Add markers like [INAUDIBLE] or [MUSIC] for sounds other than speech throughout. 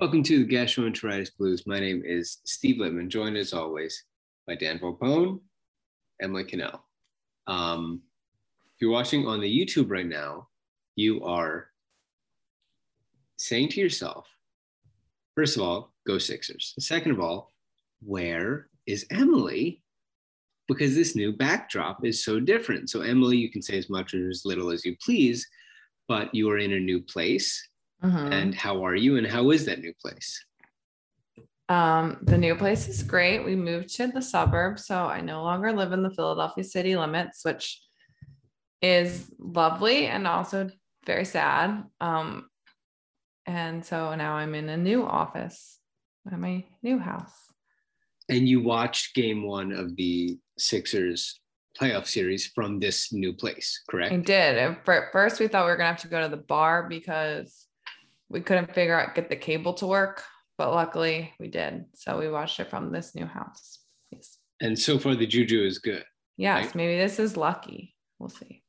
Welcome to the Gastroenteritis Blues. My name is Steve Littman, joined as always by Dan Volpone, Emily Cannell. Um, if you're watching on the YouTube right now, you are saying to yourself, first of all, go Sixers. Second of all, where is Emily? Because this new backdrop is so different. So, Emily, you can say as much or as little as you please, but you are in a new place. Mhm. And how are you? And how is that new place? Um, the new place is great. We moved to the suburbs, so I no longer live in the Philadelphia city limits, which is lovely and also very sad. Um, and so now I'm in a new office at my new house. And you watched game one of the Sixers playoff series from this new place, correct? I did. At first, we thought we were gonna have to go to the bar because we couldn't figure out get the cable to work, but luckily we did. So we watched it from this new house. Yes. And so far, the juju is good. Yes, Right. maybe this is lucky. We'll see.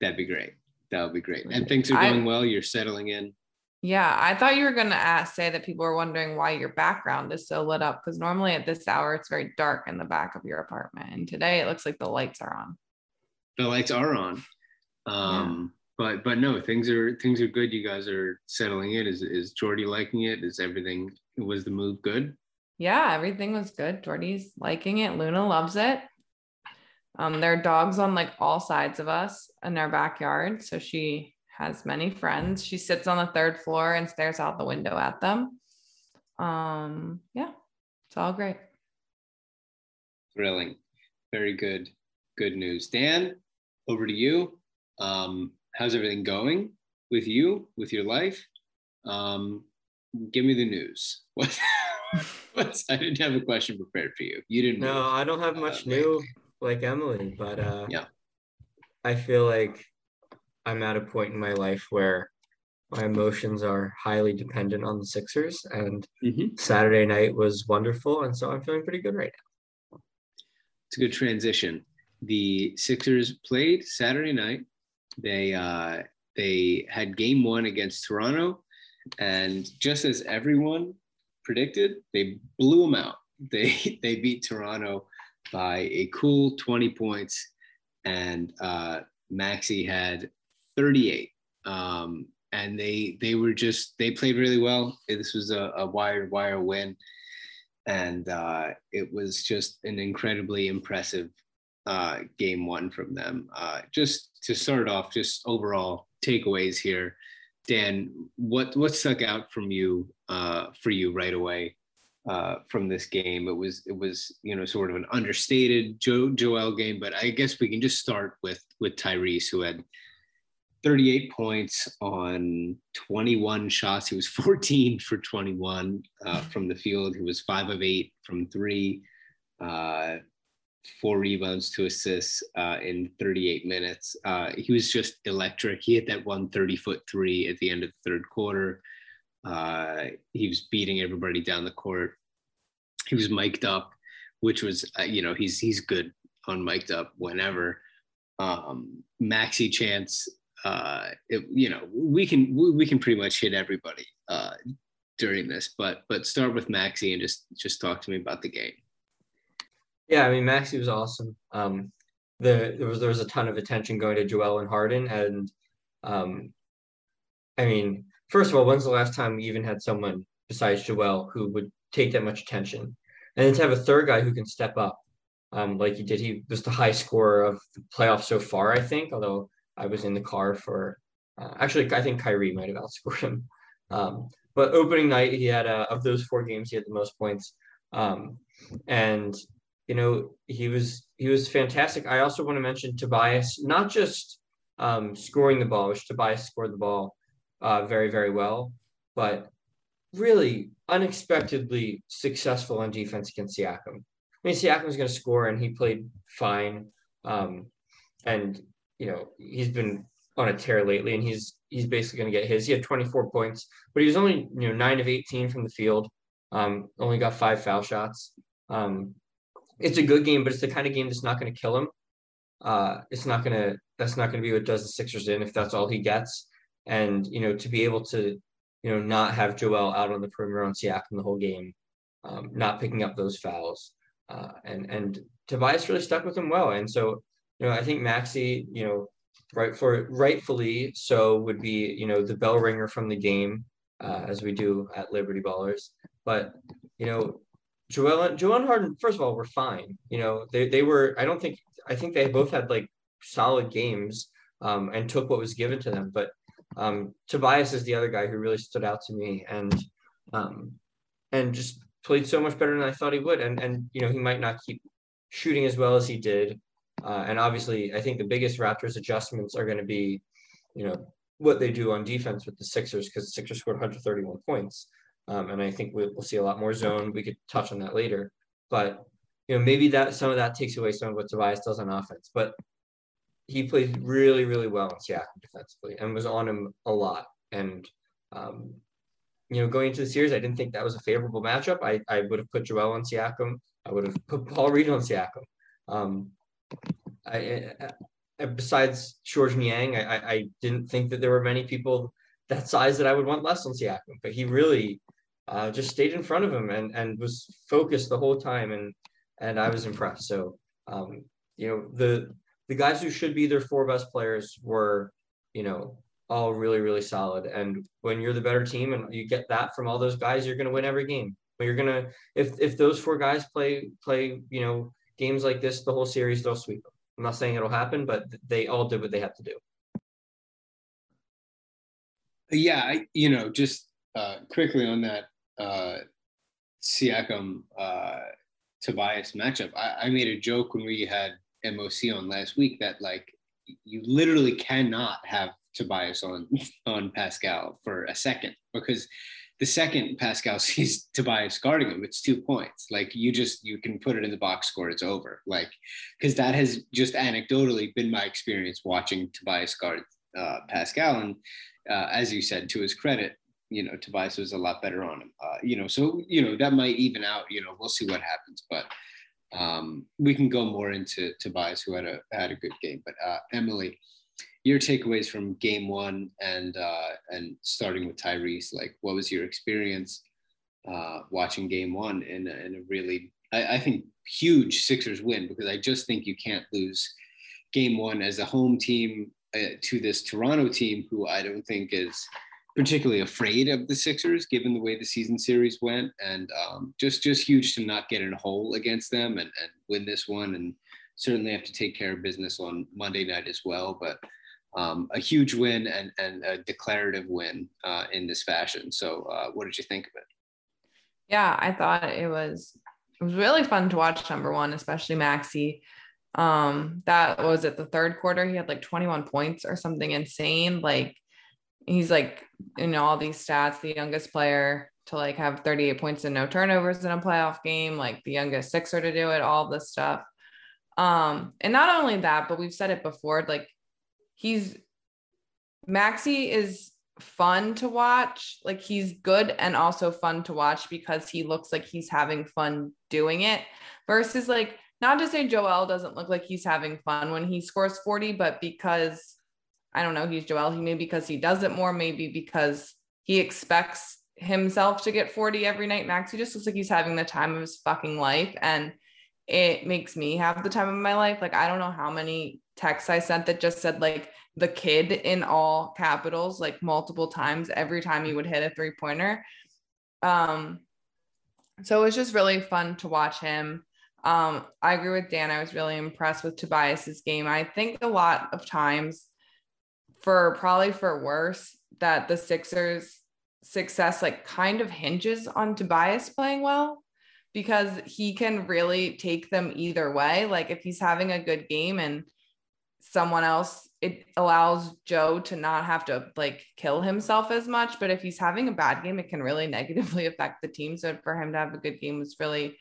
That'd be great. That would be great. And things are I- going well. You're settling in. Yeah, I thought you were gonna ask, say that people are wondering why your background is so lit up because normally at this hour it's very dark in the back of your apartment, and today it looks like the lights are on. The lights are on. Um, But but no, things are things are good. You guys are settling in. Is is Jordy liking it? Is everything was the move good? Yeah, everything was good. Jordy's liking it. Luna loves it. Um, there are dogs on like all sides of us in our backyard, so she has many friends. She sits on the third floor and stares out the window at them. Um, yeah, it's all great. Thrilling. Very good. Good news. Dan, over to you. Um, how's everything going with you, with your life? Um, give me the news. [LAUGHS] What? What's, I didn't have a question prepared for you. You didn't. No, move. I don't have much uh, new like Emily, but uh Yeah. I feel like I'm at a point in my life where my emotions are highly dependent on the Sixers and Mhm. Saturday night was wonderful and so I'm feeling pretty good right now. It's a good transition. The Sixers played Saturday night. They uh, they had game one against Toronto, and just as everyone predicted, they blew them out. [LAUGHS] They they beat Toronto by a cool 20 points, and uh, Maxey had 38. Um, and they they were just they played really well. This was a, a wire wire win and uh, it was just an incredibly impressive uh, game one from them. Uh, just to start off, just overall takeaways here. Dan, what what stuck out from you uh, for you right away uh, from this game? It was it was you know sort of an understated Joe Joel game, but I guess we can just start with with Tyrese who had 38 points on 21 shots. He was [LAUGHS] 14 for 21 uh, from the field. He was five of eight from three, uh, four rebounds, two assists uh, in 38 minutes. Uh, he was just electric. He hit that one 30 foot three at the end of the third quarter. Uh, he was beating everybody down the court. He was mic'd up, which was, uh, you know, he's he's good on mic'd up whenever. Um, Maxey Chance uh, it, you know, we can we, we can pretty much hit everybody uh, during this, but but start with Maxey and just just talk to me about the game. Yeah, I mean Maxey was awesome. Um, the there was there was a ton of attention going to Joel and Harden, and um, I mean, first of all, when's the last time we even had someone besides Joel who would take that much attention, and then to have a third guy who can step up, um, like he did. He was the high scorer of the playoffs so far, I think. Although I was in the car for, uh, actually, I think Kyrie might have outscored him. Um, but opening night, he had uh, of those four games, he had the most points. Um, and you know, he was he was fantastic. I also want to mention Tobias, not just um, scoring the ball, which Tobias scored the ball uh, very very well, but really unexpectedly successful on defense against Siakam. I mean, Siakam was going to score, and he played fine. Um, and you know, he's been on a tear lately, and he's he's basically going to get his. He had 24 points, but he was only you know nine of 18 from the field. Um, only got five foul shots. Um, it's a good game, but it's the kind of game that's not going to kill him. Uh, it's not going to. That's not going to be what does the Sixers in if that's all he gets. And you know, to be able to, you know, not have Joel out on the perimeter on Siakam the whole game, um, not picking up those fouls, uh, and and Tobias really stuck with him well. And so, you know, I think Maxey, you know, right for rightfully so would be you know the bell ringer from the game, uh, as we do at Liberty Ballers. But you know, Joel, Joel Harden, first of all, were fine. You know, they, they were, I don't think, I think they both had like solid games um, and took what was given to them. But um, Tobias is the other guy who really stood out to me and, um, and just played so much better than I thought he would. And, and, you know, he might not keep shooting as well as he did. Uh, and obviously, I think the biggest Raptors adjustments are going to be, you know, what they do on defense with the Sixers because the Sixers scored 131 points. Um, and I think we'll, we'll see a lot more zone. We could touch on that later, but you know maybe that some of that takes away some of what Tobias does on offense. But he played really, really well in Siakam defensively and was on him a lot. And um, you know, going into the series, I didn't think that was a favorable matchup. I, I would have put Joel on Siakam. I would have put Paul Reed on Siakam. Um, I, I, besides George Niang, I, I didn't think that there were many people that size that I would want less on Siakam. But he really uh, just stayed in front of him and and was focused the whole time and and I was impressed. So um, you know the the guys who should be their four best players were you know all really really solid. And when you're the better team and you get that from all those guys, you're going to win every game. But you're gonna if if those four guys play play you know games like this the whole series, they'll sweep them. I'm not saying it'll happen, but they all did what they had to do. Yeah, I, you know, just uh, quickly on that, uh, Siakam uh, Tobias matchup. I, I made a joke when we had MOC on last week that like you literally cannot have Tobias on [LAUGHS] on Pascal for a second because the second Pascal [LAUGHS] sees Tobias guarding him, it's two points. Like you just you can put it in the box score, it's over. Like because that has just anecdotally been my experience watching Tobias guard uh, Pascal, and uh, as you said, to his credit, you know, Tobias was a lot better on him. Uh, you know, so you know that might even out. You know, we'll see what happens, but um, we can go more into Tobias, who had a had a good game. But uh, Emily, your takeaways from Game One and uh, and starting with Tyrese, like what was your experience uh, watching Game One in a, in a really, I, I think, huge Sixers win because I just think you can't lose Game One as a home team uh, to this Toronto team, who I don't think is particularly afraid of the Sixers, given the way the season series went, and um, just just huge to not get in a hole against them and, and win this one, and certainly have to take care of business on Monday night as well. But um, a huge win and and a declarative win uh, in this fashion. So, uh, what did you think of it? Yeah, I thought it was it was really fun to watch. Number one, especially Maxey. Um, that was at the third quarter. He had like 21 points or something insane. Like he's like in all these stats, the youngest player to like have 38 points and no turnovers in a playoff game, like the youngest sixer to do it, all this stuff. Um, and not only that, but we've said it before, like he's Maxey is fun to watch. Like he's good and also fun to watch because he looks like he's having fun doing it versus like not to say Joel doesn't look like he's having fun when he scores 40, but because I don't know, he's Joel. He maybe because he does it more, maybe because he expects himself to get 40 every night max. He just looks like he's having the time of his fucking life. And it makes me have the time of my life. Like I don't know how many texts I sent that just said like the kid in all capitals like multiple times every time he would hit a three pointer. Um so it was just really fun to watch him. Um, I agree with Dan. I was really impressed with Tobias's game. I think a lot of times, for probably for worse, that the Sixers' success like kind of hinges on Tobias playing well because he can really take them either way. Like if he's having a good game and someone else, it allows Joe to not have to like kill himself as much. But if he's having a bad game, it can really [LAUGHS] negatively affect the team. So for him to have a good game was really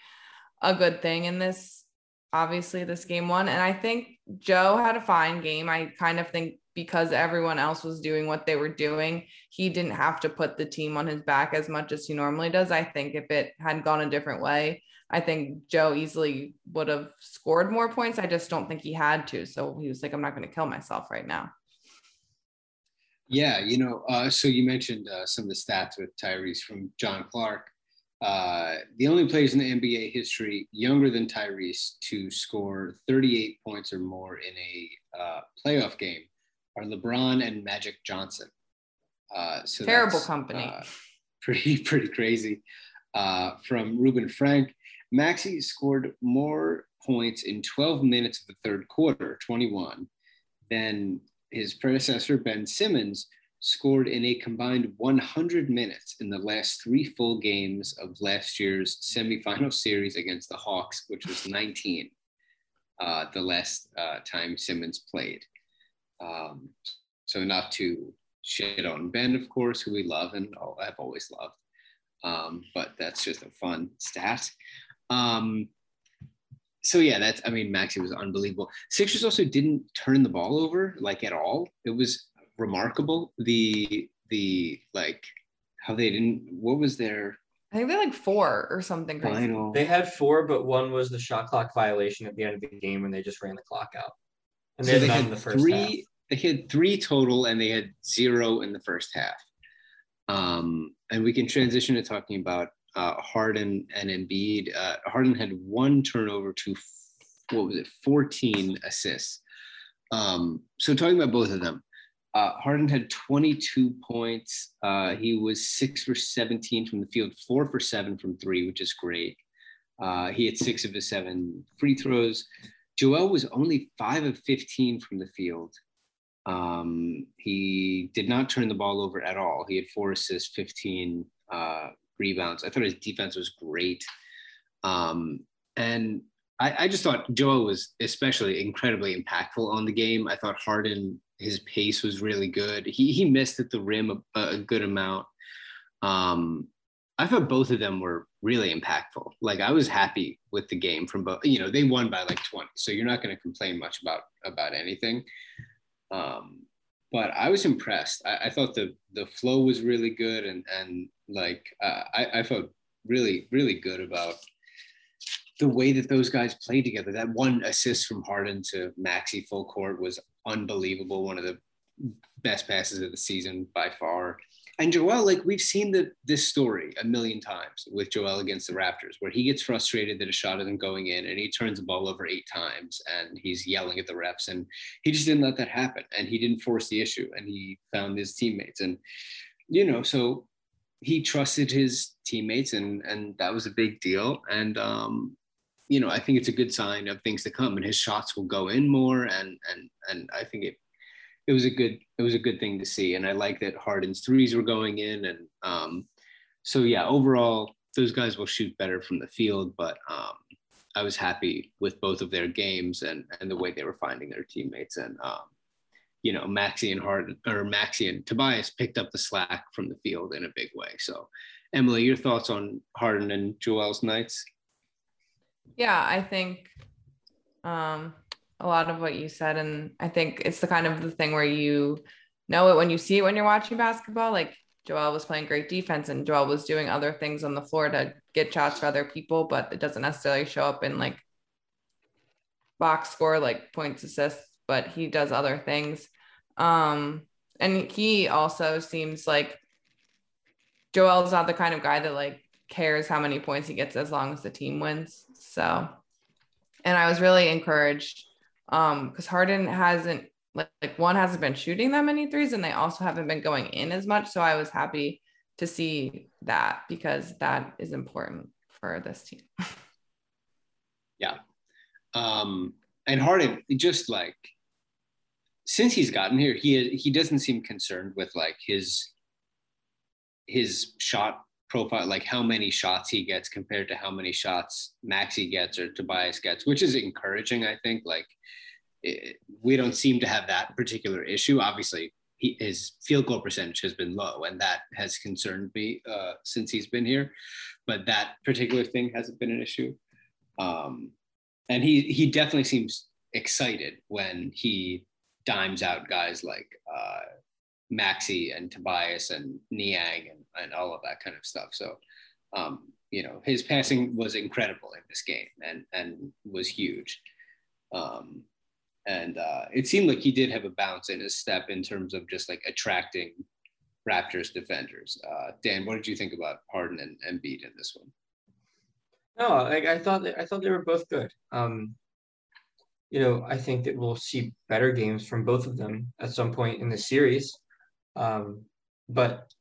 a good thing in this obviously this game one and i think joe had a fine game i kind of think because everyone else was doing what they were doing he didn't have to put the team on his back as much as he normally does. I think if it had gone a different way i think joe easily would have scored more points. I just don't think he had to. So he was like i'm not going to kill myself right now. Yeah, you know, uh, so you mentioned uh, some of the stats with Tyrese from John Clark. Uh, the only players in the NBA history younger than Tyrese to score 38 points or more in a uh, playoff game are LeBron and Magic Johnson. Uh, so Terrible company. uh, [LAUGHS] pretty pretty crazy. Uh, from Reuben Frank, Maxey scored more points in 12 minutes of the third quarter, 21, than his predecessor Ben Simmons scored in a combined 100 minutes in the last three full games of last year's semifinal series against the Hawks, which was 19, uh, the last uh, time Simmons played. Um, so not to shit on Ben, of course, who we love and I've always loved. Um, but that's just a fun stat. Um, so yeah, that's I mean, Maxey was unbelievable. Sixers also didn't turn the ball over like at all. It was remarkable. The the like how they didn't what was their i think they're like four or something crazy. final They had four, but one was the shot clock violation at the end of the game, and they just ran the clock out. And so they they had none had in the first three half. they had three total and they had zero in the first half. Um, and we can transition to talking about uh, Harden and Embiid. Uh, Harden had one turnover to what was it, 14 assists. Um, so talking about both of them, uh, Harden had 22 points. Uh, he was six for 17 from the field, four for seven from three, which is great. Uh, he had six of his seven free throws. Joel was only five of 15 from the field. Um, he did not turn the ball over at all. He had four assists, 15 uh, rebounds. I thought his defense was great. Um, and I, I just thought Joel was especially incredibly impactful on the game. I thought Harden, his pace was really good. He, he missed at the rim a, a good amount. Um, I thought both of them were really impactful. Like I was happy with the game from both. You know, they won by like 20, so you're not going to complain much about about anything. Um, but I was impressed. I, I thought the the flow was really good, and and like uh, I, I felt really really good about the way that those guys played together. That one assist from Harden to Maxey full court was unbelievable. One of the best passes of the season by far. And Joel, like we've seen the this story a million times with Joel against the Raptors, where he gets frustrated that a shot isn't going in and he turns the ball over eight times and he's yelling at the refs. And he just didn't let that happen. And he didn't force the issue and he found his teammates. And, you know, so he trusted his teammates and and that was a big deal. And um, you know, I think it's a good sign of things to come and his shots will go in more and and and I think it it was a good it was a good thing to see. And i like that harden's threes were going in and um so yeah overall those guys will shoot better from the field but um i was happy with both of their games and and the way they were finding their teammates. And um you know maxey and harden or maxey and tobias picked up the slack from the field in a big way. So emily your thoughts on harden and joel's nights? Yeah, I think um, a lot of what you said, and I think it's the kind of the thing where you know it when you see it when you're watching basketball. Like Joel was playing great defense, and Joel was doing other things on the floor to get shots for other people, but it doesn't necessarily show up in like box score, like points, assists. But he does other things, um, and he also seems like Joel's not the kind of guy that like cares how many points he gets as long as the team wins. So and I was really encouraged um because Harden hasn't like, like one hasn't been shooting that many threes and they also haven't been going in as much. So I was happy to see that because that is important for this team. [LAUGHS] Yeah. Um, and Harden, just like since he's gotten here, he he doesn't seem concerned with like his his shot profile, like how many shots he gets compared to how many shots Maxey gets or Tobias gets, which is encouraging. I think like it, we don't seem to have that particular issue. Obviously, he, his field goal percentage has been low, and that has concerned me uh, since he's been here. But that particular thing hasn't been an issue. Um, and he he definitely seems excited when he dimes out guys like uh, Maxey and Tobias and Niang and, and all of that kind of stuff. So, um, you know, his passing was incredible in this game and and was huge. Um, and uh, it seemed like he did have a bounce in his step in terms of just like attracting Raptors defenders. Uh, Dan, what did you think about Harden and Embiid in this one? No, I, I thought I thought they were both good. Um, you know, I think that we'll see better games from both of them at some point in the series. Um, but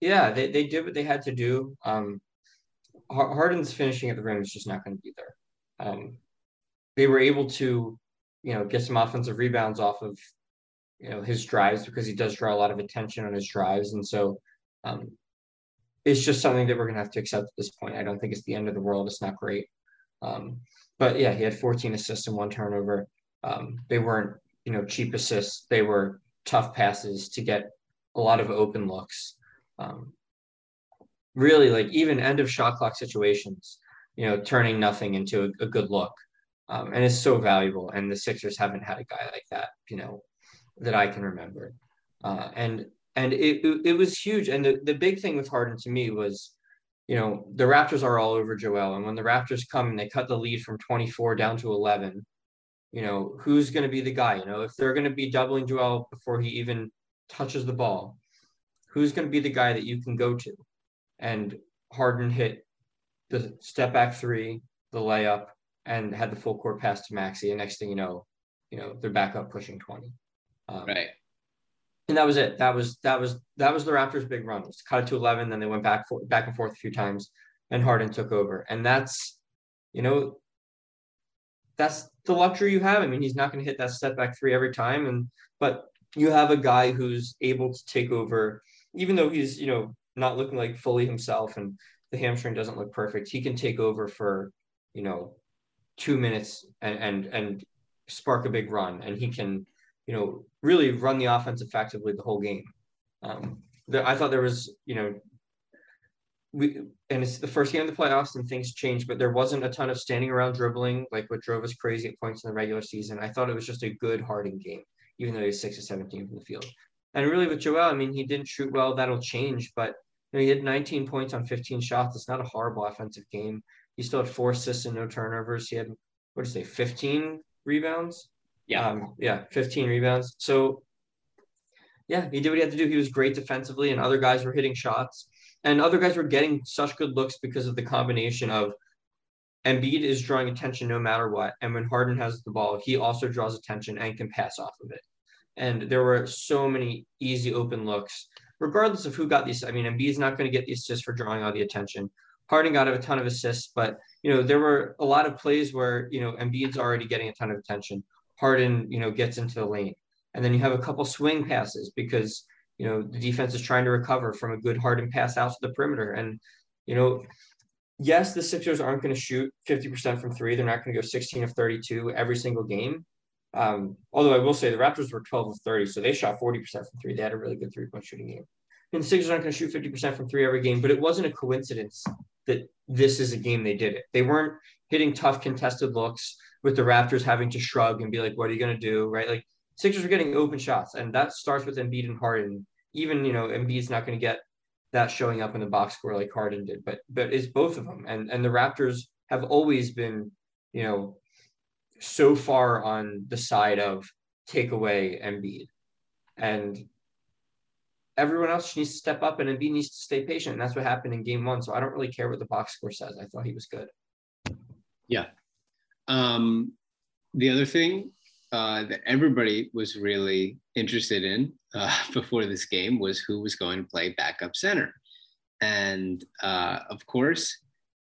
yeah, they, they did what they had to do. Um, Harden's finishing at the rim is just not going to be there. Um, they were able to, you know, get some offensive rebounds off of, you know, his drives because he does draw a lot of attention on his drives, and so um, it's just something that we're going to have to accept at this point. I don't think it's the end of the world. It's not great. Um, but yeah, he had 14 assists and one turnover. Um, they weren't, you know, cheap assists. They were tough passes to get a lot of open looks. Um, really, like even end of shot clock situations, you know, turning nothing into a, a good look. Um, and it's so valuable. And the Sixers haven't had a guy like that, you know, that I can remember. Uh, and and it, it, it was huge. And the, the big thing with Harden to me was, you know, the Raptors are all over Joel. And when the Raptors come and they cut the lead from 24 down to 11, you know, who's going to be the guy? You know, if they're going to be doubling Joel before he even touches the ball, who's going to be the guy that you can go to? And Harden hit the step back three, the layup, and had the full court pass to Maxey. And next thing you know, you know, they're back up pushing 20. Um, right and that was it. That was that was that was the Raptors' big run. It was cut it to eleven, then they went back for, back and forth a few times, and Harden took over. And that's, you know, that's the luxury you have. I mean, he's not going to hit that step back three every time, and but you have a guy who's able to take over, even though he's you know not looking like fully himself, and the hamstring doesn't look perfect. He can take over for you know two minutes and and and spark a big run, and he can you know, really run the offense effectively the whole game. Um, I thought there was, you know, we and it's the first game of the playoffs and things changed, but there wasn't a ton of standing around dribbling like what drove us crazy at points in the regular season. I thought it was just a good Harden game, even though he was six or 17 from the field. And really with Joel, I mean, he didn't shoot well. That'll change, but you know, he had 19 points on 15 shots. It's not a horrible offensive game. He still had four assists and no turnovers. He had what did you say, 15 rebounds? Yeah. Um, yeah, 15 rebounds. So yeah, he did what he had to do. He was great defensively, and other guys were hitting shots. And other guys were getting such good looks because of the combination of Embiid is drawing attention no matter what. And when Harden has the ball, he also draws attention and can pass off of it. And there were so many easy open looks, regardless of who got these. I mean, Embiid's not going to get the assists for drawing all the attention. Harden got a ton of assists, but you know, there were a lot of plays where, you know, Embiid's already getting a ton of attention. Harden, you know, gets into the lane. And then you have a couple swing passes because, you know, the defense is trying to recover from a good Harden pass out to the perimeter. And, you know, yes, the Sixers aren't going to shoot 50% from three. They're not going to go 16 of 32 every single game. Um, although I will say the Raptors were 12 of 30, so they shot 40% from three. They had a really good three point shooting game. And the Sixers aren't going to shoot 50% from three every game, but it wasn't a coincidence that this is a game they did it. They weren't hitting tough contested looks with the Raptors having to shrug and be like, what are you going to do? Right. Like Sixers are getting open shots, and that starts with Embiid and Harden. Even, you know, Embiid's not going to get that showing up in the box score like Harden did, but but it's both of them. And and the Raptors have always been, you know, so far on the side of take away Embiid. And everyone else needs to step up and Embiid needs to stay patient. And that's what happened in game one. So I don't really care what the box score says. I thought he was good. Yeah. Um, the other thing uh, that everybody was really interested in uh, [LAUGHS] before this game was who was going to play backup center. And uh, of course,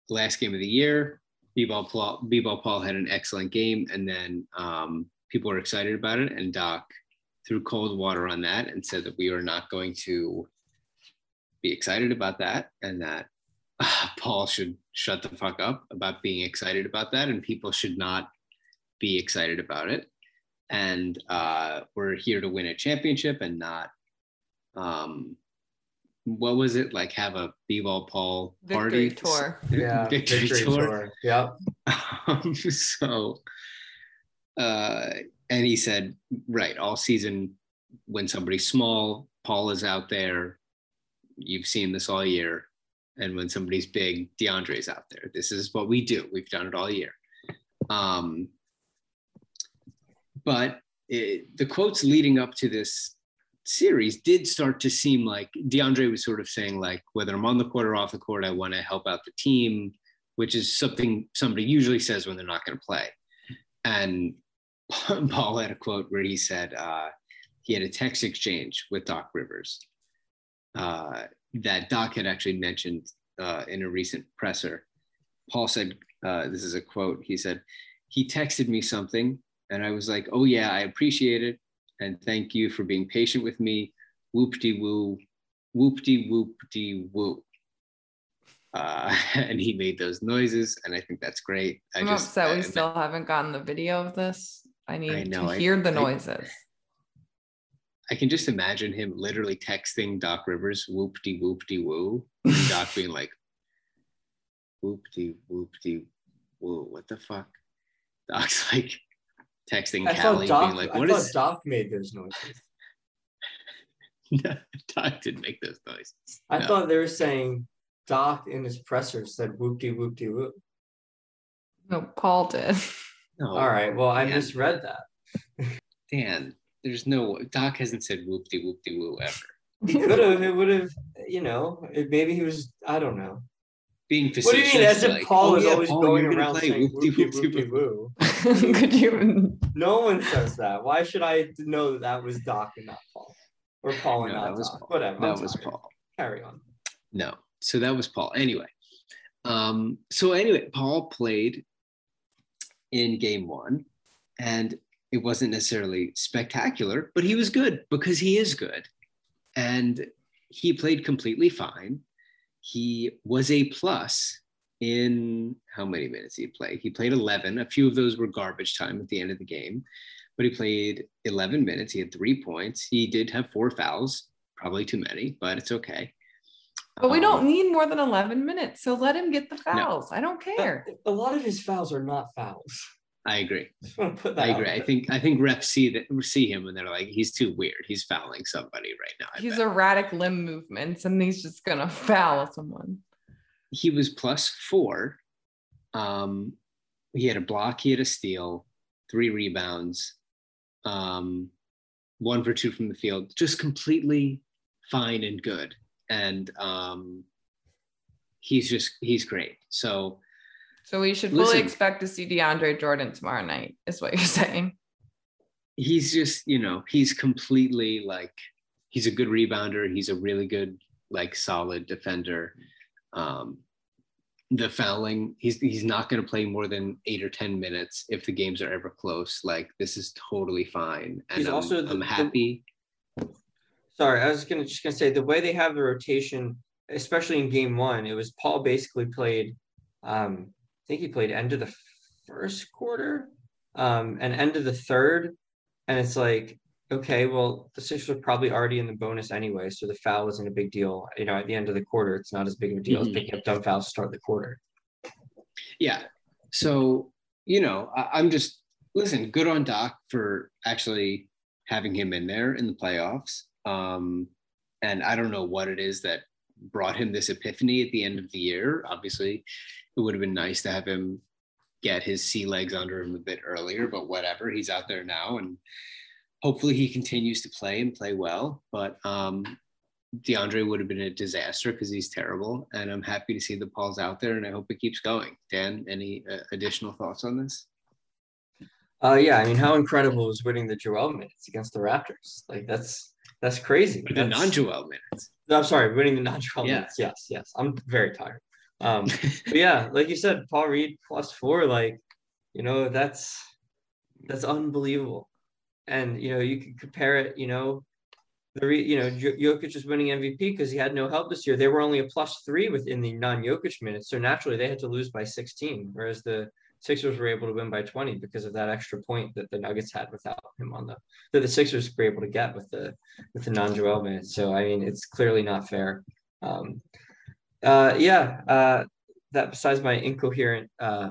last game of the year, B-ball Paul, B-ball Paul had an excellent game, and then um, people were excited about it. And Doc threw cold water on that and said that we were not going to be excited about that, and that uh, [LAUGHS] Paul should shut the fuck up about being excited about that, and people should not be excited about it. And uh, we're here to win a championship and not, um, what was it like? Have a b-ball Paul Victory party tour. [LAUGHS] Yeah, victory, tour. Yep. Um, so, uh, and he said, right, all season when somebody's small, Paul is out there. You've seen this all year. And when somebody's big, DeAndre's out there. This is what we do. We've done it all year. Um, but it, the quotes leading up to this series did start to seem like DeAndre was sort of saying, like, whether I'm on the court or off the court, I want to help out the team, which is something somebody usually says when they're not going to play. And [LAUGHS] Paul had a quote where he said uh, he had a text exchange with Doc Rivers uh, that Doc had actually mentioned uh, in a recent presser. Paul said, uh, This is a quote. He said, He texted me something, and I was like, Oh, yeah, I appreciate it. And thank you for being patient with me. Whoop de woo, whoop de whoop de woo. Uh, [LAUGHS] and he made those noises, and I think that's great. I I'm just upset we still haven't gotten the video of this. I need know, to I- hear the noises. I can just imagine him literally texting Doc Rivers, whoop de whoop de woo, and Doc being like, whoop de whoop de woo, what the fuck? Doc's [LAUGHS] like texting I thought Callie, Doc. being like, I what thought is Doc made those noises. [LAUGHS] No, Doc didn't make those noises. I No. thought they were saying Doc in his presser said whoop de whoop de whoop. No, Paul did. No, All right. Well, I misread that. Dan, there's no Doc hasn't said whoop de whoop de woo ever. He could have. It would have. You know. It, maybe he was. I don't know. Being facetious. What do facetious. you mean? As if like, Paul "Oh, is yeah, always Paul, going you're gonna around play saying whoop de whoop de whoop de whoop de woo." Woo. [LAUGHS] Could you? No one says that. Why should I know that that was Doc and not Paul? Or Paul and No, not that was Doc? Paul. Whatever. I'm That was sorry. Paul. Carry on. No. So that was Paul. Anyway. Um, so anyway, Paul played in game one, and it wasn't necessarily spectacular, but he was good because he is good. And he played completely fine. He was a plus in how many minutes did he play? He played 11. A few of those were garbage time at the end of the game, but he played 11 minutes. He had three points. He did have four fouls, probably too many, but it's okay. But we don't Um, need more than 11 minutes. So let him get the fouls. I don't care. A lot of his fouls are not fouls. I agree. [LAUGHS] Just want to put that I agree. I think I think refs see that see him and they're like, he's too weird. He's fouling somebody right now. I He's bet. erratic limb movements and he's just going [LAUGHS] to foul someone. He was plus four. Um, he had a block, he had a steal, three rebounds, um, one for two from the field, just completely fine and good. And um, he's just he's great. So So we should fully Listen. expect to see DeAndre Jordan tomorrow night, is what you're [LAUGHS] saying. he's just you know he's completely like he's a good rebounder he's a really good like solid defender um the fouling he's he's not going to play more than eight or ten minutes if the games are ever close like this is totally fine and He's I'm, also the- I'm the- happy Sorry, I was gonna just gonna say the way they have the rotation, especially in game one, it was Paul basically played. Um, I think he played end of the first quarter, um, and end of the third, and it's like, okay, well, the Sixers are probably already in the bonus anyway, so the foul isn't a big deal. You know, at the end of the quarter, it's not as big of a deal as Mhm. picking up dumb fouls to start the quarter. yeah so you know I, i'm just listen good on doc for actually having him in there in the playoffs um and i don't know what it is that brought him this epiphany at the end of the year obviously it would have been nice to have him get his sea legs under him a bit earlier but whatever he's out there now and hopefully he continues to play and play well but um DeAndre would have been a disaster because he's terrible, and I'm happy to see the Paul's out there, and I hope it keeps going. Dan, any uh, additional thoughts on this? Uh, yeah, I mean, how incredible was winning the Joel minutes against the Raptors? Like that's that's crazy. The That's- non-Joel minutes. I'm sorry, winning the non-Joel Yeah. minutes. Yes, yes. I'm very tired. Um, [LAUGHS] but yeah, like you said, Paul Reed plus four, like you know, that's that's unbelievable. And you know, you can compare it. You know, the re, you know Jokic is winning MVP because he had no help this year. They were only a plus three within the non-Jokic minutes, so naturally they had to lose by 16, whereas the Sixers were able to win by 20 because of that extra point that the Nuggets had without him on the that the Sixers were able to get with the with the non-Joel minutes. So I mean, it's clearly not fair. Um, uh, yeah, uh, that besides my incoherent uh,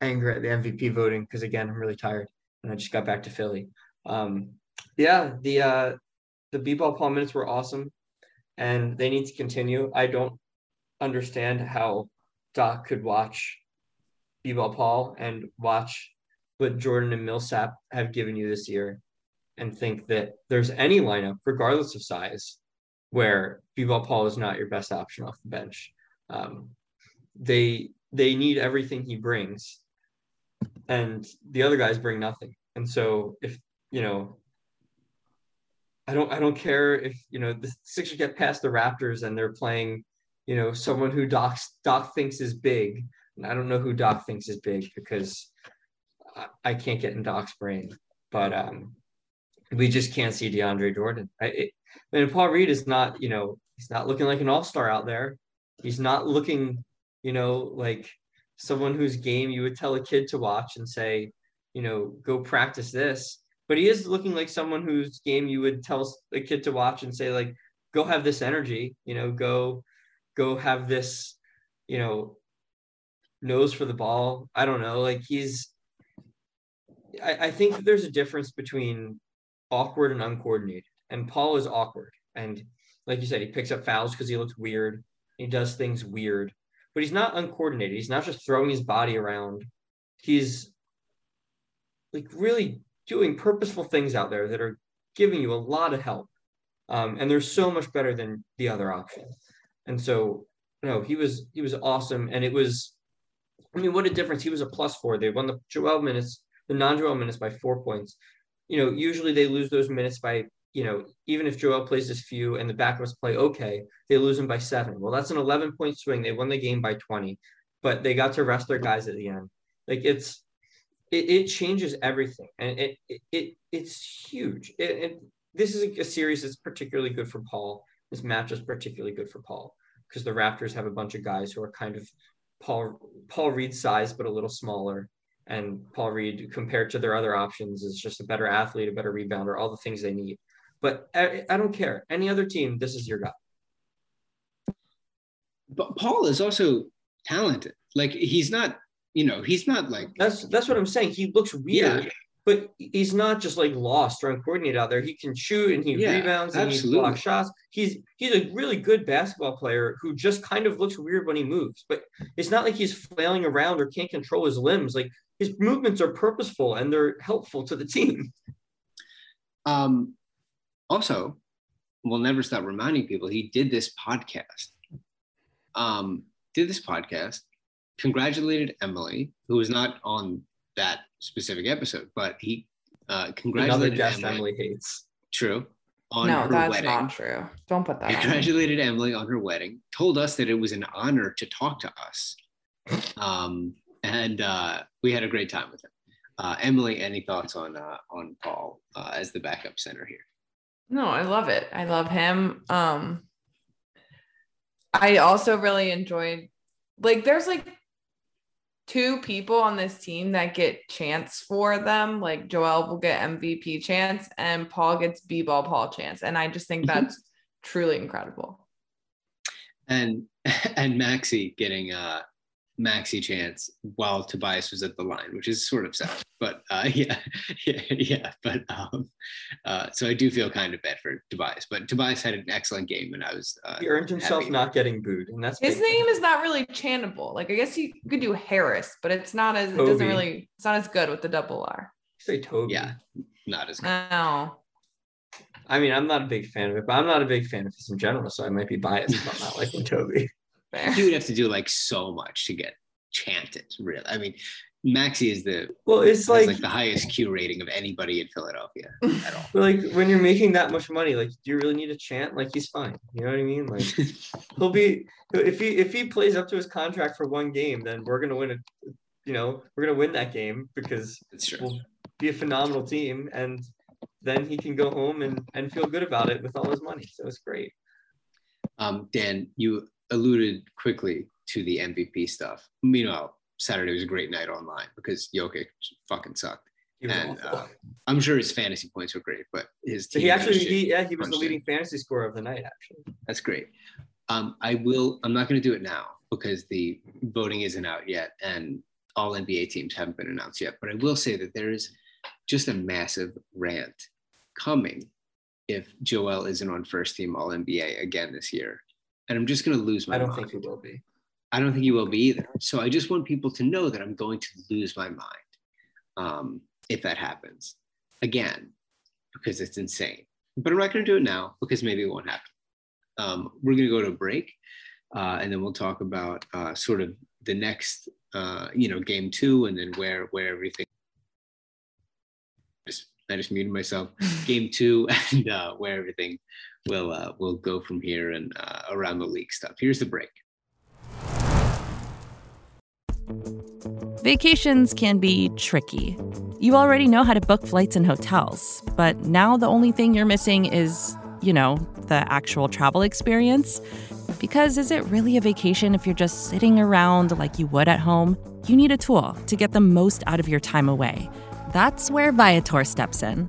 anger at the MVP voting, because again, I'm really tired and I just got back to Philly. Um, yeah, the uh, the B-ball Paul minutes were awesome, and they need to continue. I don't understand how Doc could watch B-ball Paul and watch what Jordan and Millsap have given you this year, and think that there's any lineup, regardless of size, where B-ball Paul is not your best option off the bench. Um, they they need everything he brings, and the other guys bring nothing. And so if you know, I don't I don't care if you know the Sixers get past the Raptors and they're playing, you know, someone who Doc Doc thinks is big. And I don't know who Doc thinks is big because I, I can't get in Doc's brain. But um, we just can't see DeAndre Jordan. I, it, and Paul Reed is not, you know, he's not looking like an all star out there. He's not looking, you know, like someone whose game you would tell a kid to watch and say, you know, go practice this. But he is looking like someone whose game you would tell a kid to watch and say, like, go have this energy, you know, go, go have this, you know, nose for the ball. I don't know. Like he's, I, I think there's a difference between awkward and uncoordinated. And Paul is awkward. And like you said, he picks up fouls because he looks weird. He does things weird, but he's not uncoordinated. He's not just throwing his body around. He's like really doing purposeful things out there that are giving you a lot of help. Um, and they're so much better than the other option. And so, no, he was he was awesome. And it was, I mean, what a difference. He was a plus four. They won the Joel minutes, the non-Joel minutes by four points. You know, usually they lose those minutes by you know, even if Joel plays as few and the backups play okay, they lose them by seven. Well, that's an 11 point swing. They won the game by 20, but they got to rest their guys at the end. Like it's, it, it changes everything. And it, it, it it's huge. It, it, this is a, a series that's particularly good for Paul. This match is particularly good for Paul because the Raptors have a bunch of guys who are kind of Paul, Paul Reed size, but a little smaller. And Paul Reed, compared to their other options, is just a better athlete, a better rebounder, all the things they need. But I, I don't care. Any other team, this is your guy. But Paul is also talented. Like he's not, you know, he's not like That's that's what I'm saying. He looks weird, Yeah. but he's not just like lost or uncoordinated out there. He can shoot and he Yeah, rebounds and he blocks shots. He's he's a really good basketball player who just kind of looks weird when he moves. But it's not like he's flailing around or can't control his limbs. Like his movements are purposeful and they're helpful to the team. um also we'll never stop reminding people he did this podcast. Um did this podcast congratulated emily who was not on that specific episode but he uh Another congratulated guest emily, Emily hates. true. On no, her that's wedding. not true. Don't put that. on congratulated emily on her wedding told us that it was an honor to talk to us. Um and uh we had a great time with him uh emily any thoughts on uh on paul uh, as the backup center here No, I love it. I love him. Um I also really enjoyed like there's like two people on this team that get chance for them. Like Joel will get MVP chance and Paul gets B-ball Paul chance. And I just think Mhm. that's truly incredible. and [LAUGHS] and Maxey getting uh Maxey chance while Tobias was at the line, which is sort of sad. But uh [LAUGHS] yeah, yeah, yeah. But um uh so I do feel kind of bad for Tobias. But Tobias had an excellent game and I was uh He earned himself happy. not getting booed, and that's His big. name is not really chantable. Like I guess you could do Harris, but it's not as it doesn't really it's not as good with the double R. say Toby. yeah, not as good. No. I mean, I'm not a big fan of it, but I'm not a big fan of this in general, so I might be biased about not liking Toby. Fair. You would have to do like so much to get chanted, really. I mean, Maxey is the Well, it's like, like the highest Q rating of anybody in Philadelphia [LAUGHS] at all. like when you're making that much money, like, do you really need a chant? Like, he's fine. You know what I mean? Like, [LAUGHS] he'll be if he if he plays up to his contract for one game, then we're gonna win it. You know, we're gonna win that game because That's true. we'll be a phenomenal team, and then he can go home and and feel good about it with all his money. So it's great. Um, Dan, you alluded quickly to the MVP stuff. Meanwhile, Saturday was a great night online because Jokic fucking sucked. And uh, I'm sure his fantasy points were great, but his So team he actually he yeah he was the in. leading fantasy scorer of the night actually. That's great. Um, I will. I'm not going to do it now because the voting isn't out yet, and all NBA teams haven't been announced yet. But I will say that there is just a massive rant coming if Joel isn't on first team All NBA again this year, and I'm just going to lose my. I don't mind. think you will be. I don't think you will be either. So I just want people to know that I'm going to lose my mind um, if that happens again, because it's insane. But I'm not going to do it now because maybe it won't happen. Um, we're going to go to a break, uh, and then we'll talk about uh, sort of the next, uh, you know, game two, and then where where everything. Just, I just muted myself. [LAUGHS] Game two, [LAUGHS] and uh, where everything will uh, will go from here and uh, around the league stuff. Here's the break. Vacations can be tricky. You already know how to book flights and hotels, but now the only thing you're missing is, you know, the actual travel experience. Because is it really a vacation if you're just sitting around like you would at home? You need a tool to get the most out of your time away. That's where Viator steps in.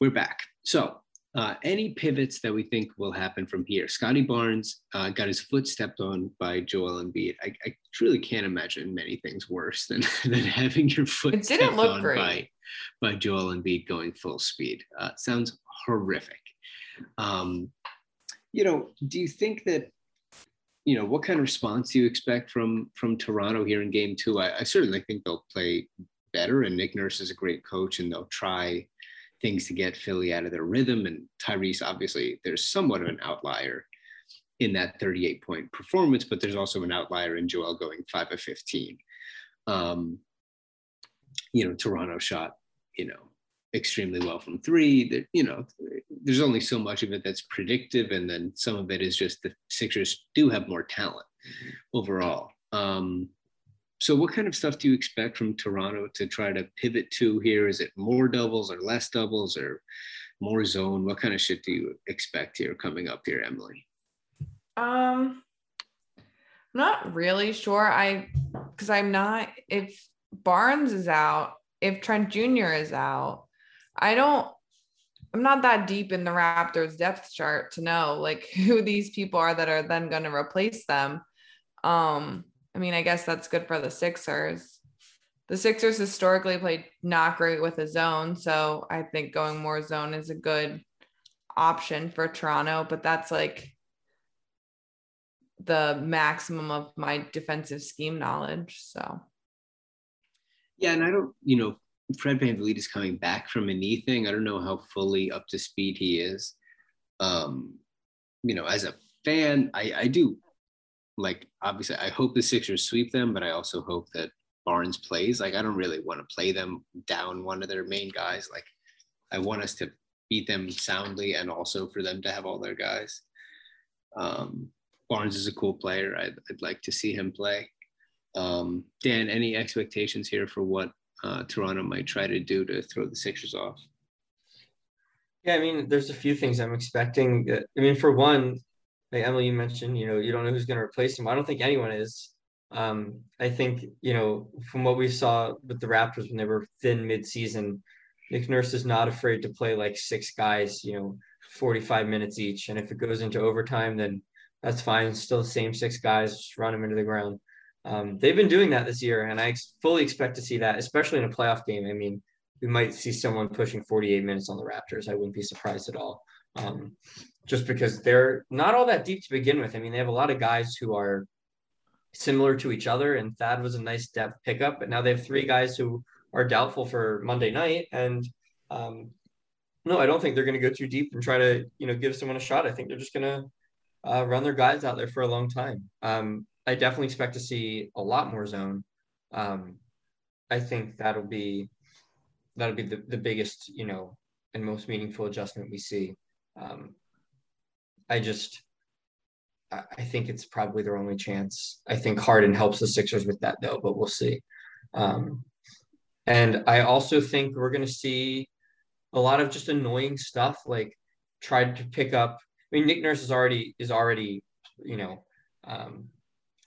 We're back. So, uh, any pivots that we think will happen from here? Scottie Barnes uh, got his foot stepped on by Joel Embiid. I, I truly can't imagine many things worse than, [LAUGHS] than having your foot It didn't stepped look on great. by by Joel Embiid going full speed. Uh, sounds horrific. Um, you know, do you think that? You know, what kind of response do you expect from from Toronto here in Game Two? I, I certainly think they'll play better, and Nick Nurse is a great coach, and they'll try things to get Philly out of their rhythm. And Tyrese, obviously, there's somewhat of an outlier in that 38 point performance, but there's also an outlier in Joel going five of 15. Um, you know, Toronto shot, you know, extremely well from three. That you know, there's only so much of it that's predictive, and then some of it is just the Sixers do have more talent overall. Um, so, what kind of stuff do you expect from Toronto to try to pivot to here? Is it more doubles or less doubles or more zone? What kind of shit do you expect here coming up here, Emily? Um, not really sure. I because I'm not if Barnes is out, if Trent Jr. is out, I don't. I'm not that deep in the Raptors depth chart to know like [LAUGHS] who these people are that are then going to replace them. Um, I mean, I guess that's good for the Sixers. The Sixers historically played not great with a zone, so I think going more zone is a good option for Toronto, but that's like the maximum of my defensive scheme knowledge. So Yeah, and I don't, you know, Fred VanVleet is coming back from a knee thing. I don't know how fully up to speed he is. Um, you know, as a fan, I, I do like obviously I hope the Sixers sweep them, but I also hope that Barnes plays. Like I don't really want to play them down one of their main guys. Like I want us to beat them soundly and also for them to have all their guys. Um, Barnes is a cool player. I'd, I'd like to see him play. Um, Dan, any expectations here for what uh, Toronto might try to do to throw the Sixers off? Yeah, I mean, there's a few things I'm expecting. I mean, for one, like Emily, you mentioned, you know, you don't know who's going to replace him. I don't think anyone is. Um, I think, you know, from what we saw with the Raptors when they were thin mid-season, Nick Nurse is not afraid to play like six guys, you know, 45 minutes each. And if it goes into overtime, then that's fine. Still the same six guys, just run them into the ground. Um, they've been doing that this year, and I ex- fully expect to see that, especially in a playoff game. I mean, we might see someone pushing 48 minutes on the Raptors. I wouldn't be surprised at all. Um, just because they're not all that deep to begin with. I mean, they have a lot of guys who are similar to each other, and Thad was a nice depth pickup, but now they have three guys who are doubtful for Monday night. And um, no, I don't think they're going to go too deep and try to, you know, give someone a shot. I think they're just going to uh, run their guys out there for a long time. Um, I definitely expect to see a lot more zone. Um, I think that'll be that'll be the, the biggest, you know, and most meaningful adjustment we see. Um, I just I think it's probably their only chance. I think Harden helps the Sixers with that though, but we'll see. Um, and I also think we're going to see a lot of just annoying stuff, like tried to pick up. I mean, Nick Nurse is already is already, you know, um,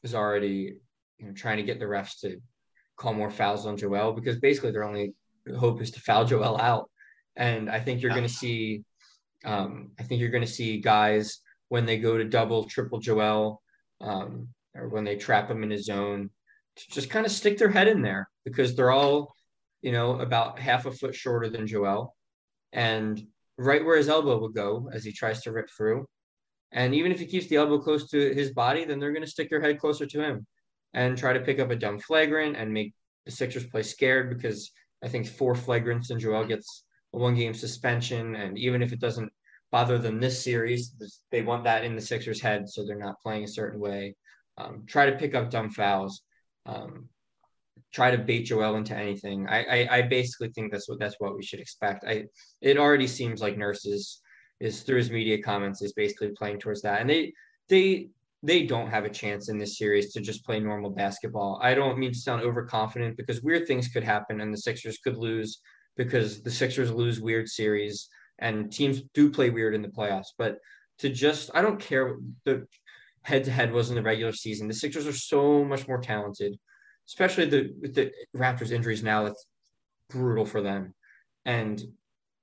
is already you know trying to get the refs to call more fouls on Joel because basically their only hope is to foul Joel out. And I think you're going to see, um, I think you're going to see guys when they go to double, triple Joel, um, or when they trap him in his zone, to just kind of stick their head in there because they're all, you know, about half a foot shorter than Joel. And right where his elbow will go as he tries to rip through. And even if he keeps the elbow close to his body, then they're going to stick their head closer to him and try to pick up a dumb flagrant and make the Sixers play scared because I think four flagrants and Joel gets a one game suspension. And even if it doesn't bother them this series. They want that in the Sixers' head, so they're not playing a certain way. Um, try to pick up dumb fouls. Um, try to bait Joel into anything. I, I, I basically think that's what that's what we should expect. I it already seems like nurses is through his media comments is basically playing towards that, and they they they don't have a chance in this series to just play normal basketball. I don't mean to sound overconfident because weird things could happen and the Sixers could lose because the Sixers lose weird series and teams do play weird in the playoffs. But to just, I don't care the head to head was in the regular season. The Sixers are so much more talented, especially the with the Raptors injuries now. That's brutal for them, and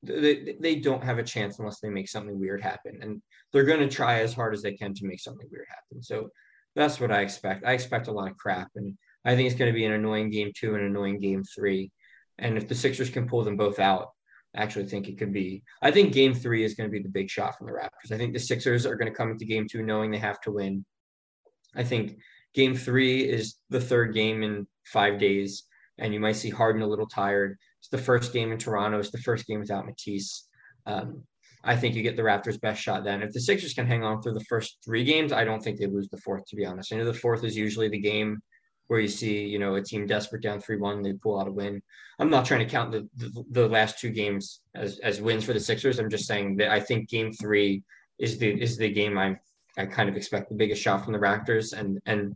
they they don't have a chance unless they make something weird happen, and they're going to try as hard as they can to make something weird happen. So that's what I expect. I expect a lot of crap, and I think it's going to be an annoying game two and an annoying game three. And if the Sixers can pull them both out, I actually think it could be. I think game three is going to be the big shot from the Raptors. I think the Sixers are going to come into game two knowing they have to win. I think game three is the third game in five days, and you might see Harden a little tired. It's the first game in Toronto. It's the first game without Matisse. Um, I think you get the Raptors' best shot then. If the Sixers can hang on through the first three games, I don't think they lose the fourth, to be honest. I know the fourth is usually the game where you see, you know, a team desperate down 3-1, they pull out a win. I'm not trying to count the, the, the last two games as, as wins for the Sixers. I'm just saying that I think game three is the is the game I I kind of expect the biggest shot from the Raptors and and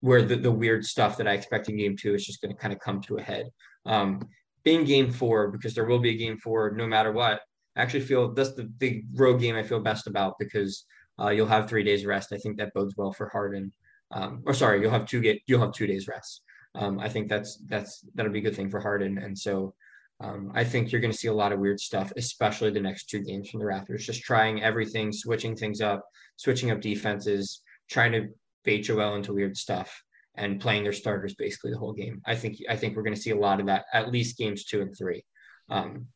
where the, the weird stuff that I expect in game two is just going to kind of come to a head. Um, in game four, because there will be a game four no matter what, I actually feel that's the big road game I feel best about because uh, you'll have three days rest. I think that bodes well for Harden um, or sorry, you'll have two get you'll have two days rest. Um, I think that's that's that'll be a good thing for Harden, and so um, I think you're going to see a lot of weird stuff, especially the next two games from the Raptors. Just trying everything, switching things up, switching up defenses, trying to bait Joel into weird stuff, and playing their starters basically the whole game. I think I think we're going to see a lot of that at least games two and three. Um,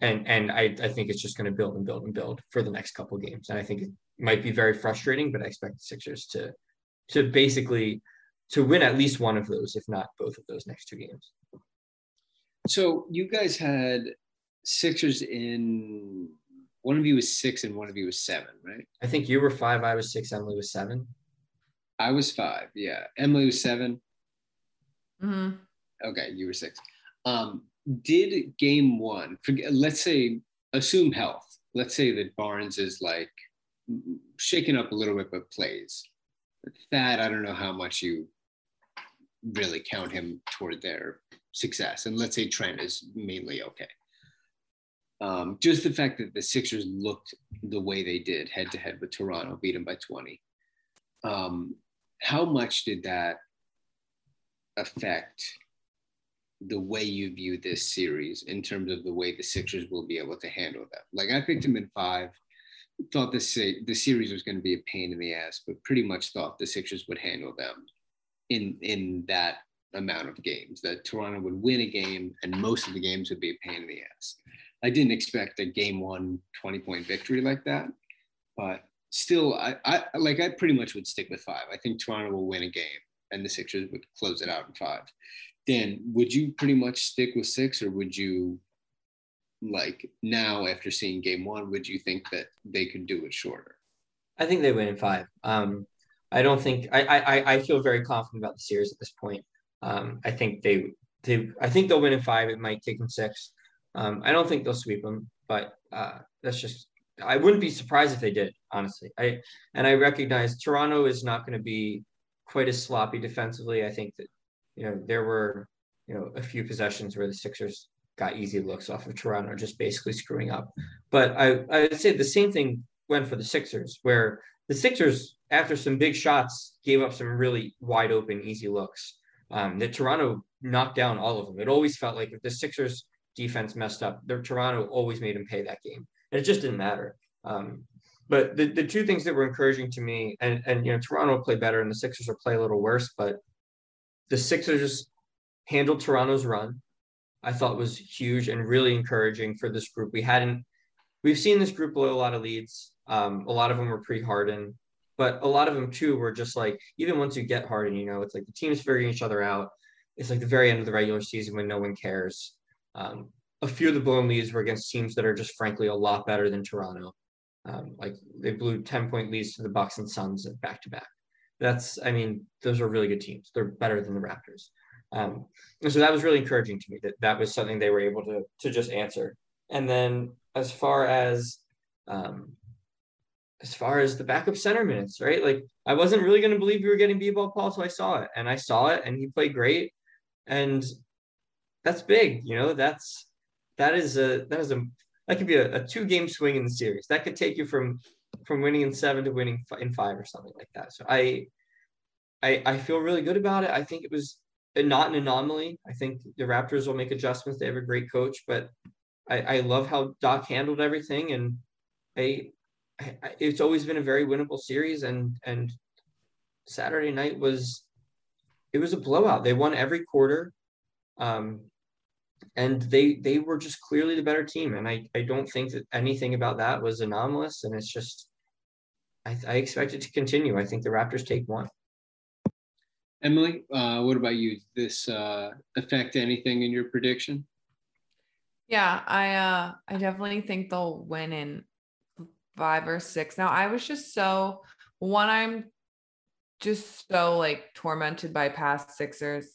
and and I, I think it's just going to build and build and build for the next couple games. And I think it might be very frustrating, but I expect the Sixers to to basically to win at least one of those, if not both of those next two games. So you guys had Sixers in one of you was six and one of you was seven, right? I think you were five, I was six, Emily was seven. I was five. Yeah. Emily was seven. Mhm. Okay, you were six. Um, did game one, forget, let's say, assume health. Let's say that Barnes is like shaking up a little bit, but plays. That I don't know how much you really count him toward their success. And let's say Trent is mainly okay. Um, just the fact that the Sixers looked the way they did head to head with Toronto, beat them by 20. Um, how much did that affect the way you view this series in terms of the way the Sixers will be able to handle them? Like I picked them in five, thought the the series was going to be a pain in the ass, but pretty much thought the Sixers would handle them in in that amount of games. That Toronto would win a game, and most of the games would be a pain in the ass. I didn't expect a game one 20 point victory like that, but still, I, I like I pretty much would stick with five. I think Toronto will win a game, and the Sixers would close it out in five. Dan, would you pretty much stick with six, or would you like now after seeing game one, would you think that they could do it shorter? I think they win in five. Um, I don't think I, I I feel very confident about the series at this point. Um, I think they they I think they'll win in five. It might take them six. Um, I don't think they'll sweep them, but uh, that's just I wouldn't be surprised if they did. Honestly, I and I recognize Toronto is not going to be quite as sloppy defensively. I think that you know there were you know a few possessions where the Sixers got easy looks off of Toronto, just basically screwing up. But I I'd say the same thing went for the Sixers, where the Sixers after some big shots gave up some really wide open easy looks. Um, that Toronto knocked down all of them. It always felt like if the Sixers defense messed up, their Toronto always made them pay that game, and it just didn't matter. Um, but the, the two things that were encouraging to me, and and you know Toronto will play better, and the Sixers will play a little worse, but the Sixers handled Toronto's run. I thought was huge and really encouraging for this group. We hadn't we've seen this group blow a lot of leads. Um, a lot of them were pre-Harden, but a lot of them too were just like even once you get Harden, you know, it's like the teams figuring each other out. It's like the very end of the regular season when no one cares. Um, a few of the blown leads were against teams that are just frankly a lot better than Toronto. Um, like they blew 10 point leads to the Bucks and Suns back to back. That's, I mean, those are really good teams. They're better than the Raptors. Um, and so that was really encouraging to me that that was something they were able to, to just answer. And then as far as, um, as far as the backup center minutes, right? Like I wasn't really going to believe we were getting B-ball Paul until I saw it and I saw it and he played great. And that's big, you know, that's, that is a, that is a, that could be a, a two game swing in the series. That could take you from, from winning in seven to winning in five or something like that. So I, I, I feel really good about it. I think it was not an anomaly. I think the Raptors will make adjustments. They have a great coach, but I, I love how Doc handled everything. And I, I, it's always been a very winnable series. And, and Saturday night was, it was a blowout. They won every quarter. Um, and they, they were just clearly the better team. And I, I don't think that anything about that was anomalous. And it's just, I, I expect it to continue. I think the Raptors take one. Emily, uh, what about you? This uh, affect anything in your prediction? Yeah, I uh I definitely think they'll win in five or six. Now I was just so one, I'm just so like tormented by past Sixers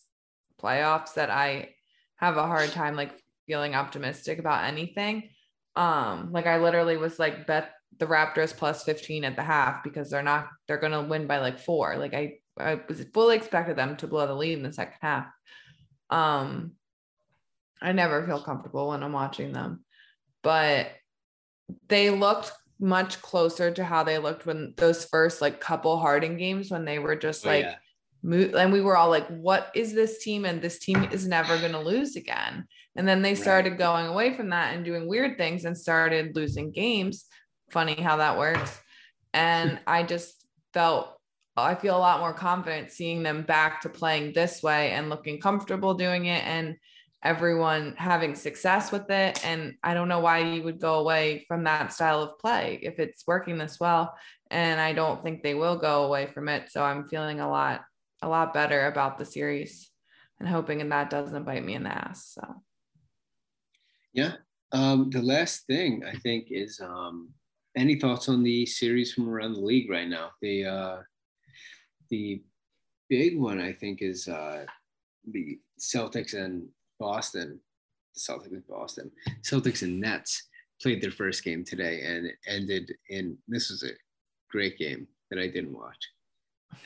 playoffs that I have a hard time like feeling optimistic about anything. Um, like I literally was like bet the Raptors plus 15 at the half because they're not they're gonna win by like four. Like I I was fully expected them to blow the lead in the second half. Um, I never feel comfortable when I'm watching them, but they looked much closer to how they looked when those first like couple Harden games when they were just Oh, like, yeah. and we were all like, what is this team? And this team is never going to lose again. And then they Right. started going away from that and doing weird things and started losing games. Funny how that works. And I just felt I feel a lot more confident seeing them back to playing this way and looking comfortable doing it and everyone having success with it. And I don't know why you would go away from that style of play if it's working this well. And I don't think they will go away from it. So I'm feeling a lot, a lot better about the series and hoping and that doesn't bite me in the ass. So Yeah. Um, the last thing I think is um, any thoughts on the series from around the league right now? The uh, the big one I think is uh, the Celtics and Boston. Celtics and Boston. Celtics and Nets played their first game today and it ended in this was a great game that I didn't watch.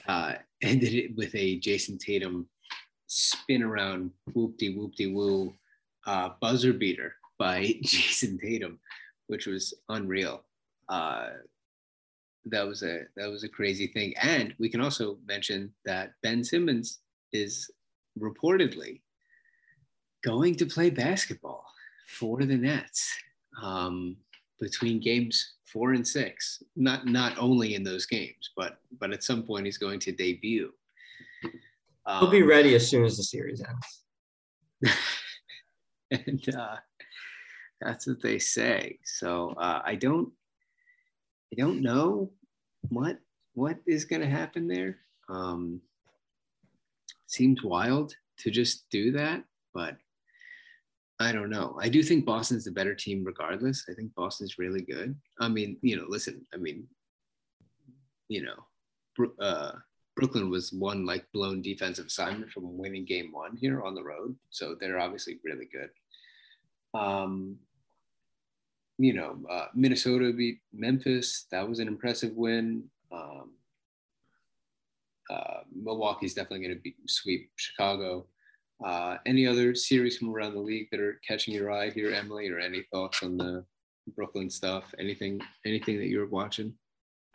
Uh, [LAUGHS] ended it with a Jayson Tatum spin around whoop de whoop de woo uh, buzzer beater by [LAUGHS] Jayson Tatum, which was unreal. Uh, that was a that was a crazy thing. And we can also mention that Ben Simmons is reportedly going to play basketball for the Nets um, between games four and six. Not not only in those games, but but at some point he's going to debut. He'll be Um, ready as soon as the series ends. [LAUGHS] and uh, that's what they say. So uh, I don't, I don't know what what is going to happen there. Um, seems wild to just do that, but I don't know. I do think Boston's the better team, regardless. I think Boston's really good. I mean, you know, listen. I mean, you know, uh, Brooklyn was one like blown defensive assignment from winning game one here on the road. So they're obviously really good. Um, you know, uh, Minnesota beat Memphis. That was an impressive win. Um, uh, Milwaukee's definitely going to sweep Chicago. Uh, any other series from around the league that are catching your eye here, Emily, or any thoughts on the Brooklyn stuff? Anything, anything that you're watching?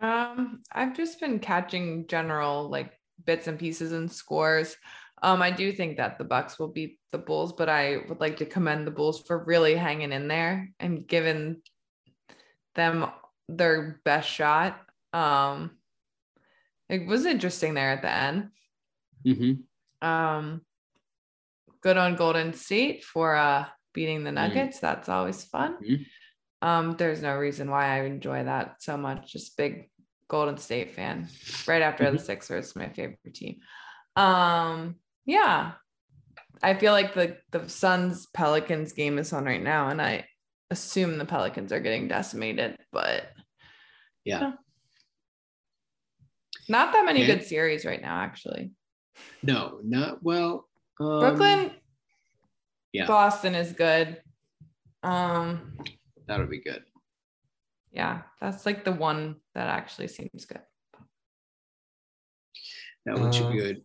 Um, I've just been catching general like bits and pieces and scores. Um, I do think that the Bucks will beat the Bulls, but I would like to commend the Bulls for really hanging in there and giving them their best shot. Um, it was interesting there at the end. Mm-hmm. Um, good on Golden State for uh beating the Mhm. Nuggets. That's always fun. Mhm. Um, there's no reason why I enjoy that so much. Just big Golden State fan. Right after the Sixers, my favorite team. Um, yeah. I feel like the the Suns Pelicans game is on right now, and I assume the Pelicans are getting decimated, but Yeah. not that many Yeah. good series right now, actually. No, not well. Um, Brooklyn, yeah. Boston is good. Um, that would be good. yeah, that's like the one that actually seems good. That one should be Uh, good.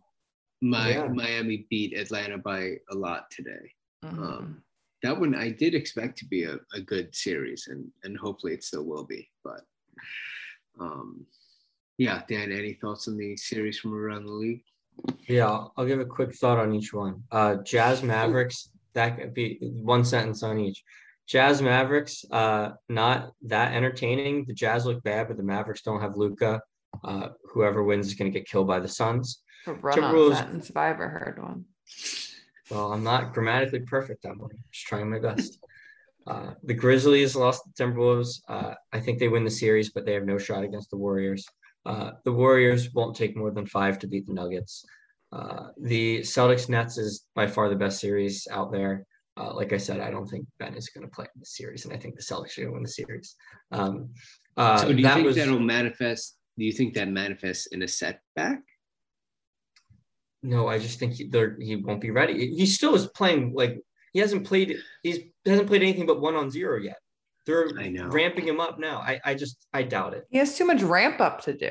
My yeah. Miami beat Atlanta by a lot today. Mhm. Um, that one I did expect to be a, a good series, and and hopefully it still will be. But um, yeah, Dan, any thoughts on the series from around the league? Yeah, I'll, I'll give a quick thought on each one. Uh, Jazz Mavericks, that could be one sentence on each. Jazz Mavericks, uh, not that entertaining. The Jazz look bad, but the Mavericks don't have Luka. Uh, whoever wins is going to get killed by the Suns. A run on Timberwolves- sentence if I ever heard one. Well, I'm not grammatically perfect, Emily. Just trying my best. [LAUGHS] Uh, the Grizzlies lost the Timberwolves. Uh, I think they win the series, but they have no shot against the Warriors. Uh, the Warriors won't take more than five to beat the Nuggets. Uh, the Celtics Nets is by far the best series out there. Uh, like I said, I don't think Ben is going to play in the series, and I think the Celtics are going to win the series. Um, uh, so do you that think was- that'll manifest? Do you think that manifests in a setback? No, I just think he, he won't be ready. He still is playing like he hasn't played. He's hasn't played anything but one on zero yet. They're I know. ramping him up now. I, I just I doubt it. He has too much ramp up to do.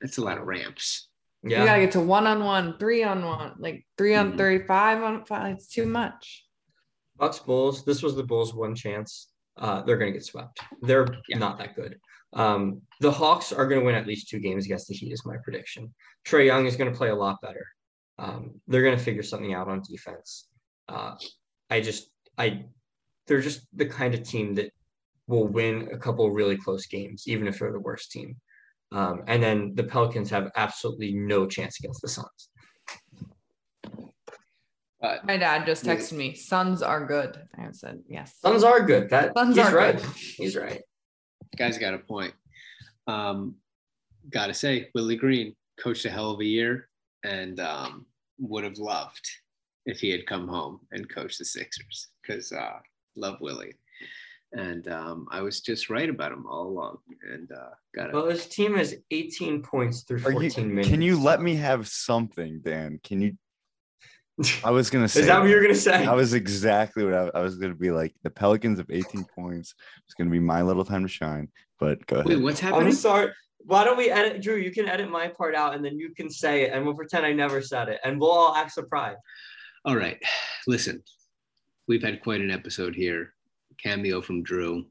That's a lot of ramps. Yeah. You gotta get to one on one, three on one, like three on Mhm. 35 on five. It's too much. Bucks Bulls. This was the Bulls' one chance. Uh, they're gonna get swept. They're Yeah. not that good. Um, the Hawks are gonna win at least two games against the Heat. Is my prediction. Trae Young is gonna play a lot better. Um, they're gonna figure something out on defense. Uh, I just I they're just the kind of team that will win a couple really close games, even if they're the worst team. Um, and then the Pelicans have absolutely no chance against the Suns. But My dad just texted me, Suns are good. I said, yes. Suns are good. That Suns he's are right. good. He's right. Guy's got a point. Um, gotta say, Willie Green coached a hell of a year, and um, would have loved if he had come home and coached the Sixers because uh, love Willie. and um, I was just right about him all along. And uh, got it. Well, this team has 18 points through 14 you, minutes. can you let me have something, Dan? Can you? I was gonna say. Is that what you're gonna say? That was exactly what I, I was gonna be like. The Pelicans of 18 points. It's gonna be my little time to shine. But go ahead. Wait, what's I'm happening? sorry. Why don't we edit, Drew? You can edit my part out, and then you can say it, and we'll pretend I never said it, and we'll all act surprised. All right, listen, we've had quite an episode here. Cameo from Drew,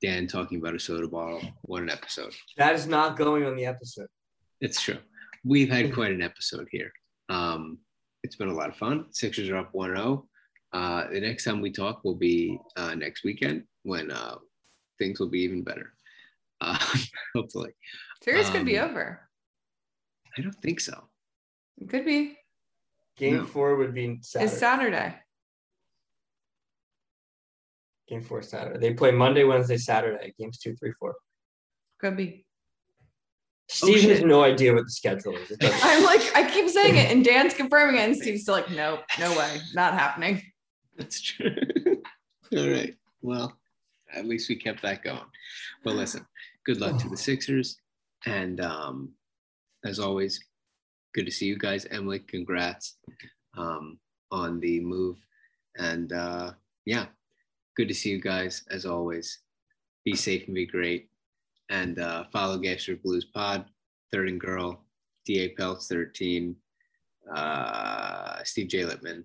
Dan talking about a soda bottle. What an episode! That is not going on the episode. It's true. We've had quite an episode here. Um, it's been a lot of fun. Sixers are up 1 0. Uh, the next time we talk will be uh, next weekend when uh, things will be even better. Uh, [LAUGHS] hopefully. Series could be Um, over. I don't think so. It could be. Game No. four would be Saturday. It's Saturday. Game four Saturday. They play Monday, Wednesday, Saturday. Games two, three, four. Could be. Steve has no idea what the schedule is. I'm like, I keep saying it, and [LAUGHS] Dan's confirming it, and Steve's still like, nope, no way, not happening. That's true. [LAUGHS] All right. Well, at least we kept that going. But listen, good luck to the [SIGHS] Sixers. And um, as always, good to see you guys. Emily, congrats um, on the move. And uh, yeah, good to see you guys as always. Be safe and be great. And uh, follow Gangster Blues Pod, Third and Girl, DA Pelts 13, uh, Steve J. Lippman.